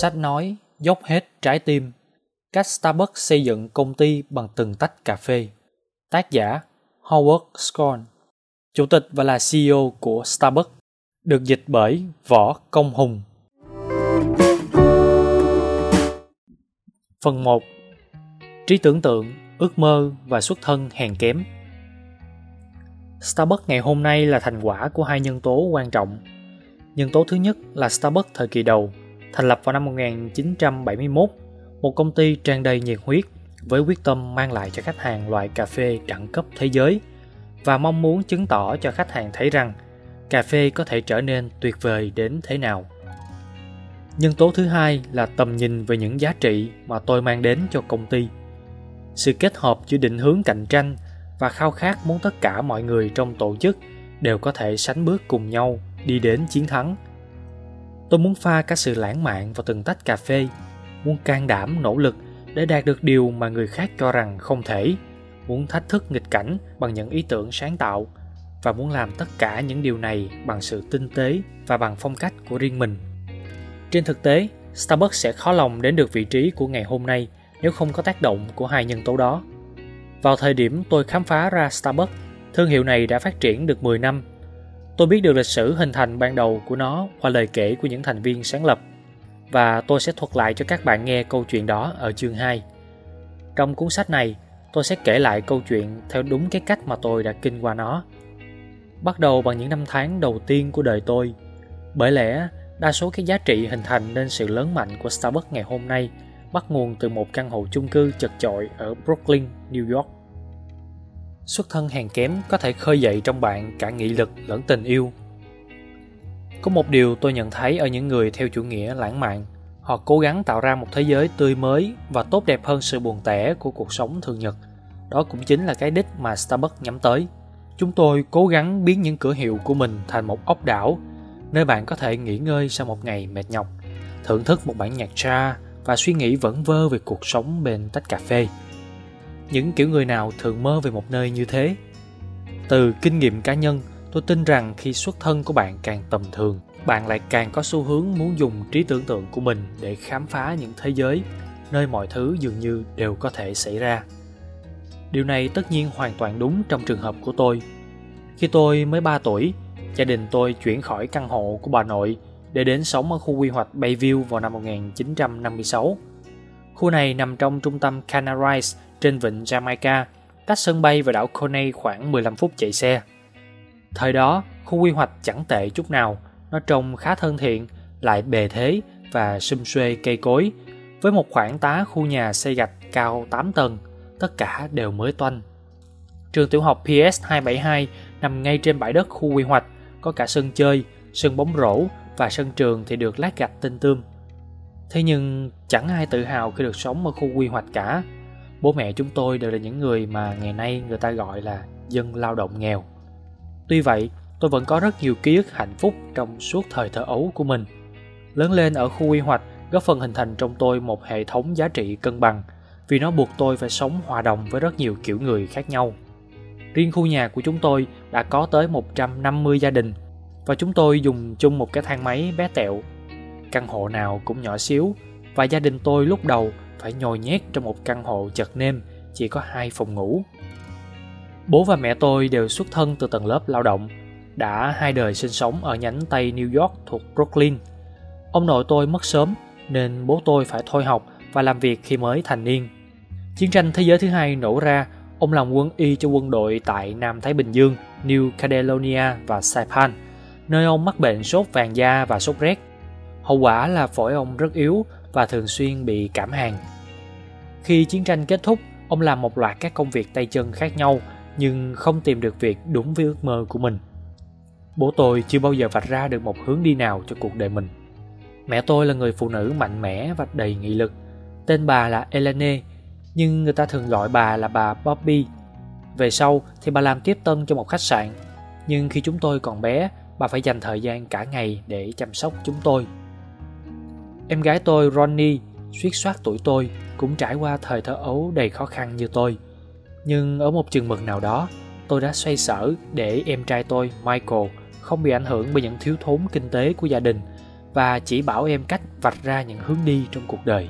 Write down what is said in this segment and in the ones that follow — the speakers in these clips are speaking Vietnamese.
Sách nói dốc hết trái tim. Cách Starbucks xây dựng công ty bằng từng tách cà phê. Tác giả Howard Scorn. Chủ tịch và là CEO của Starbucks. Được dịch bởi Võ Công Hùng. Phần 1 Trí tưởng tượng, ước mơ và xuất thân hèn kém Starbucks ngày hôm nay là thành quả của hai nhân tố quan trọng. Nhân tố thứ nhất là Starbucks thời kỳ đầu, thành lập vào năm 1971, một công ty tràn đầy nhiệt huyết với quyết tâm mang lại cho khách hàng loại cà phê đẳng cấp thế giới và mong muốn chứng tỏ cho khách hàng thấy rằng cà phê có thể trở nên tuyệt vời đến thế nào. Nhân tố thứ hai là tầm nhìn về những giá trị mà tôi mang đến cho công ty. Sự kết hợp giữa định hướng cạnh tranh và khao khát muốn tất cả mọi người trong tổ chức đều có thể sánh bước cùng nhau đi đến chiến thắng. Tôi muốn pha cả sự lãng mạn vào từng tách cà phê, muốn can đảm nỗ lực để đạt được điều mà người khác cho rằng không thể, muốn thách thức nghịch cảnh bằng những ý tưởng sáng tạo và muốn làm tất cả những điều này bằng sự tinh tế và bằng phong cách của riêng mình. Trên thực tế, Starbucks sẽ khó lòng đến được vị trí của ngày hôm nay nếu không có tác động của hai nhân tố đó. Vào thời điểm tôi khám phá ra Starbucks, thương hiệu này đã phát triển được 10 năm. Tôi biết được lịch sử hình thành ban đầu của nó qua lời kể của những thành viên sáng lập và tôi sẽ thuật lại cho các bạn nghe câu chuyện đó ở chương 2. Trong cuốn sách này, tôi sẽ kể lại câu chuyện theo đúng cái cách mà tôi đã kinh qua nó. Bắt đầu bằng những năm tháng đầu tiên của đời tôi. Bởi lẽ, đa số các giá trị hình thành nên sự lớn mạnh của Starbucks ngày hôm nay – bắt nguồn từ một căn hộ chung cư chật chội ở Brooklyn, New York. Xuất thân hèn kém có thể khơi dậy trong bạn cả nghị lực lẫn tình yêu. Có một điều tôi nhận thấy ở những người theo chủ nghĩa lãng mạn, họ cố gắng tạo ra một thế giới tươi mới và tốt đẹp hơn sự buồn tẻ của cuộc sống thường nhật. Đó cũng chính là cái đích mà Starbucks nhắm tới. Chúng tôi cố gắng biến những cửa hiệu của mình thành một ốc đảo, nơi bạn có thể nghỉ ngơi sau một ngày mệt nhọc, thưởng thức một bản nhạc cha và suy nghĩ vẩn vơ về cuộc sống bên tách cà phê những kiểu người nào thường mơ về một nơi như thế từ kinh nghiệm cá nhân, tôi tin rằng khi xuất thân của bạn càng tầm thường, bạn lại càng có xu hướng muốn dùng trí tưởng tượng của mình để khám phá những thế giới nơi mọi thứ dường như đều có thể xảy ra điều này tất nhiên hoàn toàn đúng trong trường hợp của tôi khi tôi mới 3 tuổi, gia đình tôi chuyển khỏi căn hộ của bà nội để đến sống ở khu quy hoạch Bayview vào năm 1956. Khu này nằm trong trung tâm Canarise trên vịnh Jamaica, cách sân bay và đảo Coney khoảng 15 phút chạy xe. Thời đó, khu quy hoạch chẳng tệ chút nào, nó trông khá thân thiện, lại bề thế và xum xuê cây cối, với một khoảng tá khu nhà xây gạch cao 8 tầng, tất cả đều mới toanh. Trường tiểu học PS 272 nằm ngay trên bãi đất khu quy hoạch, có cả sân chơi, sân bóng rổ và sân trường thì được lát gạch tinh tươm. Thế nhưng chẳng ai tự hào khi được sống ở khu quy hoạch cả. Bố mẹ chúng tôi đều là những người mà ngày nay người ta gọi là dân lao động nghèo. Tuy vậy, tôi vẫn có rất nhiều ký ức hạnh phúc trong suốt thời thơ ấu của mình. Lớn lên ở khu quy hoạch góp phần hình thành trong tôi một hệ thống giá trị cân bằng vì nó buộc tôi phải sống hòa đồng với rất nhiều kiểu người khác nhau. Riêng khu nhà của chúng tôi đã có tới 150 gia đình và chúng tôi dùng chung một cái thang máy bé tẹo. Căn hộ nào cũng nhỏ xíu và gia đình tôi lúc đầu phải nhồi nhét trong một căn hộ chật nêm chỉ có hai phòng ngủ. Bố và mẹ tôi đều xuất thân từ tầng lớp lao động, đã hai đời sinh sống ở nhánh Tây New York thuộc Brooklyn. Ông nội tôi mất sớm nên bố tôi phải thôi học và làm việc khi mới thành niên. Chiến tranh thế giới thứ hai nổ ra, ông làm quân y cho quân đội tại Nam Thái Bình Dương, New Caledonia và Saipan – nơi ông mắc bệnh sốt vàng da và sốt rét. Hậu quả là phổi ông rất yếu và thường xuyên bị cảm hàng. Khi chiến tranh kết thúc, ông làm một loạt các công việc tay chân khác nhau nhưng không tìm được việc đúng với ước mơ của mình. Bố tôi chưa bao giờ vạch ra được một hướng đi nào cho cuộc đời mình. Mẹ tôi là người phụ nữ mạnh mẽ và đầy nghị lực. Tên bà là Elene, nhưng người ta thường gọi bà là bà Bobby. Về sau thì bà làm tiếp tân cho một khách sạn. Nhưng khi chúng tôi còn bé, bà phải dành thời gian cả ngày để chăm sóc chúng tôi. Em gái tôi Ronnie, suýt soát tuổi tôi, cũng trải qua thời thơ ấu đầy khó khăn như tôi. Nhưng ở một chừng mực nào đó, tôi đã xoay sở để em trai tôi, Michael, không bị ảnh hưởng bởi những thiếu thốn kinh tế của gia đình và chỉ bảo em cách vạch ra những hướng đi trong cuộc đời.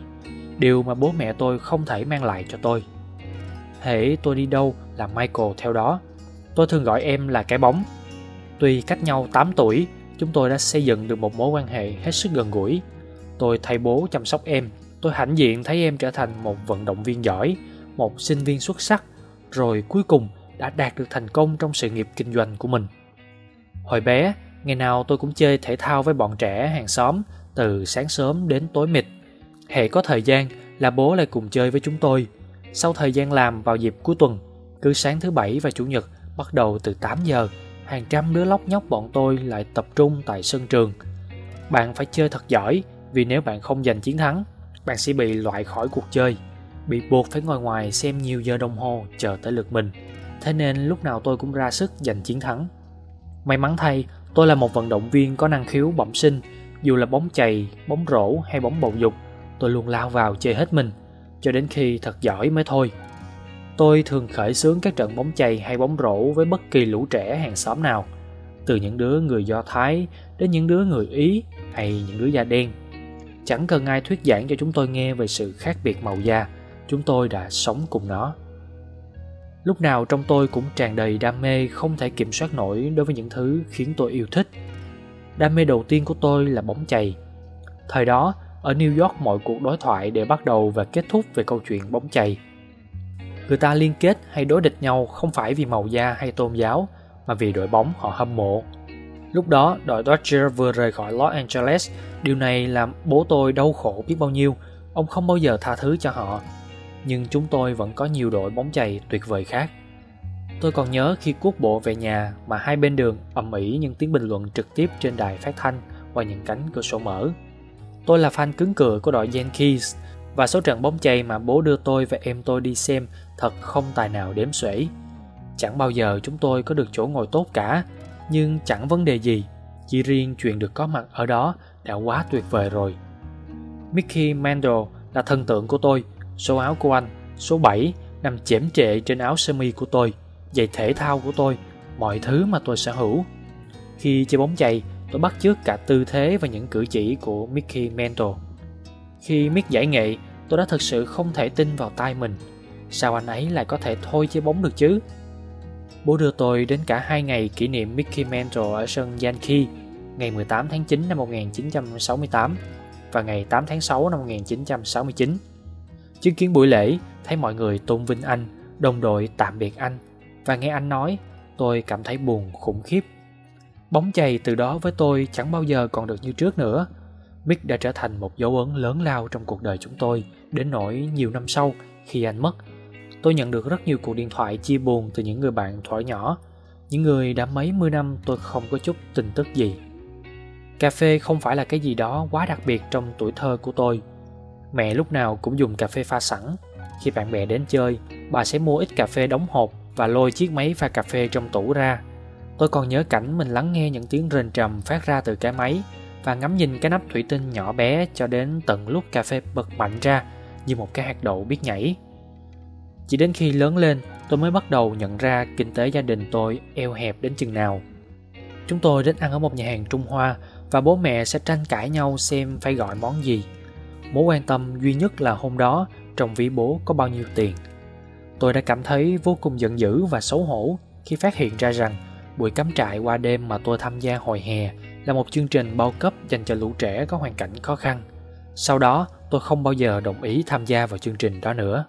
Điều mà bố mẹ tôi không thể mang lại cho tôi. Hễ tôi đi đâu là michael theo đó. Tôi thường gọi em là cái bóng. Tuy cách nhau 8 tuổi chúng tôi đã xây dựng được một mối quan hệ hết sức gần gũi tôi thay bố chăm sóc em. Tôi hãnh diện thấy em trở thành một vận động viên giỏi, một sinh viên xuất sắc, rồi cuối cùng đã đạt được thành công trong sự nghiệp kinh doanh của mình. Hồi bé, ngày nào tôi cũng chơi thể thao với bọn trẻ hàng xóm từ sáng sớm đến tối mịt. Hệ có thời gian là bố lại cùng chơi với chúng tôi. Sau thời gian làm vào dịp cuối tuần, cứ sáng thứ bảy và chủ nhật bắt đầu từ 8 giờ, hàng trăm đứa lóc nhóc bọn tôi lại tập trung tại sân trường. Bạn phải chơi thật giỏi vì nếu bạn không giành chiến thắng, bạn sẽ bị loại khỏi cuộc chơi, bị buộc phải ngồi ngoài xem nhiều giờ đồng hồ chờ tới lượt mình. Thế nên lúc nào tôi cũng ra sức giành chiến thắng. May mắn thay, tôi là một vận động viên có năng khiếu bẩm sinh. Dù là bóng chày, bóng rổ hay bóng bầu dục, tôi luôn lao vào chơi hết mình, cho đến khi thật giỏi mới thôi. Tôi thường khởi xướng các trận bóng chày hay bóng rổ với bất kỳ lũ trẻ hàng xóm nào, từ những đứa người do thái đến những đứa người ý hay những đứa da đen chẳng cần ai thuyết giảng cho chúng tôi nghe về sự khác biệt màu da, chúng tôi đã sống cùng nó. Lúc nào trong tôi cũng tràn đầy đam mê không thể kiểm soát nổi đối với những thứ khiến tôi yêu thích. Đam mê đầu tiên của tôi là bóng chày. Thời đó, ở new york mọi cuộc đối thoại đều bắt đầu và kết thúc về câu chuyện bóng chày. Người ta liên kết hay đối địch nhau không phải vì màu da hay tôn giáo, mà vì đội bóng họ hâm mộ lúc đó đội Dodger vừa rời khỏi Los Angeles điều này làm bố tôi đau khổ biết bao nhiêu ông không bao giờ tha thứ cho họ nhưng chúng tôi vẫn có nhiều đội bóng chày tuyệt vời khác. Tôi còn nhớ khi cuốc bộ về nhà mà hai bên đường ầm ĩ những tiếng bình luận trực tiếp trên đài phát thanh qua những cánh cửa sổ mở. Tôi là fan cứng cựa của đội Yankees và số trận bóng chày mà bố đưa tôi và em tôi đi xem thật không tài nào đếm xuể. Chẳng bao giờ chúng tôi có được chỗ ngồi tốt cả, nhưng chẳng vấn đề gì, chỉ riêng chuyện được có mặt ở đó đã quá tuyệt vời rồi. Mickey Mantle là thần tượng của tôi Số áo của anh, số 7, nằm chễm trệ trên áo sơ mi của tôi, giày thể thao của tôi, mọi thứ mà tôi sở hữu. Khi chơi bóng chày, tôi bắt chước cả tư thế và những cử chỉ của Mickey Mantle. Khi Mick giải nghệ, tôi đã thực sự không thể tin vào tay mình. Sao anh ấy lại có thể thôi chơi bóng được chứ? Bố đưa tôi đến cả hai ngày kỷ niệm Mickey Mantle ở sân Yankee, ngày 18 tháng 9 năm 1968 và ngày 8 tháng 6 năm 1969. Chứng kiến buổi lễ, thấy mọi người tôn vinh anh, đồng đội tạm biệt anh và nghe anh nói, tôi cảm thấy buồn khủng khiếp. Bóng chày từ đó với tôi chẳng bao giờ còn được như trước nữa. Mick đã trở thành một dấu ấn lớn lao trong cuộc đời chúng tôi, đến nỗi nhiều năm sau khi anh mất. Tôi nhận được rất nhiều cuộc điện thoại chia buồn từ những người bạn thuở nhỏ, những người đã mấy mươi năm tôi không có chút tin tức gì. Cà phê không phải là cái gì đó quá đặc biệt trong tuổi thơ của tôi, Mẹ lúc nào cũng dùng cà phê pha sẵn. Khi bạn bè đến chơi, bà sẽ mua ít cà phê đóng hộp và lôi chiếc máy pha cà phê trong tủ ra. Tôi còn nhớ cảnh mình lắng nghe những tiếng rền trầm phát ra từ cái máy và ngắm nhìn cái nắp thủy tinh nhỏ bé cho đến tận lúc cà phê bật mạnh ra như một cái hạt đậu biết nhảy. Chỉ đến khi lớn lên, tôi mới bắt đầu nhận ra kinh tế gia đình tôi eo hẹp đến chừng nào. Chúng tôi đến ăn ở một nhà hàng Trung Hoa và bố mẹ sẽ tranh cãi nhau xem phải gọi món gì. Mối quan tâm duy nhất là hôm đó trong ví bố có bao nhiêu tiền. Tôi đã cảm thấy vô cùng giận dữ và xấu hổ khi phát hiện ra rằng buổi cắm trại qua đêm mà tôi tham gia hồi hè là một chương trình bao cấp dành cho lũ trẻ có hoàn cảnh khó khăn. Sau đó tôi không bao giờ đồng ý tham gia vào chương trình đó nữa.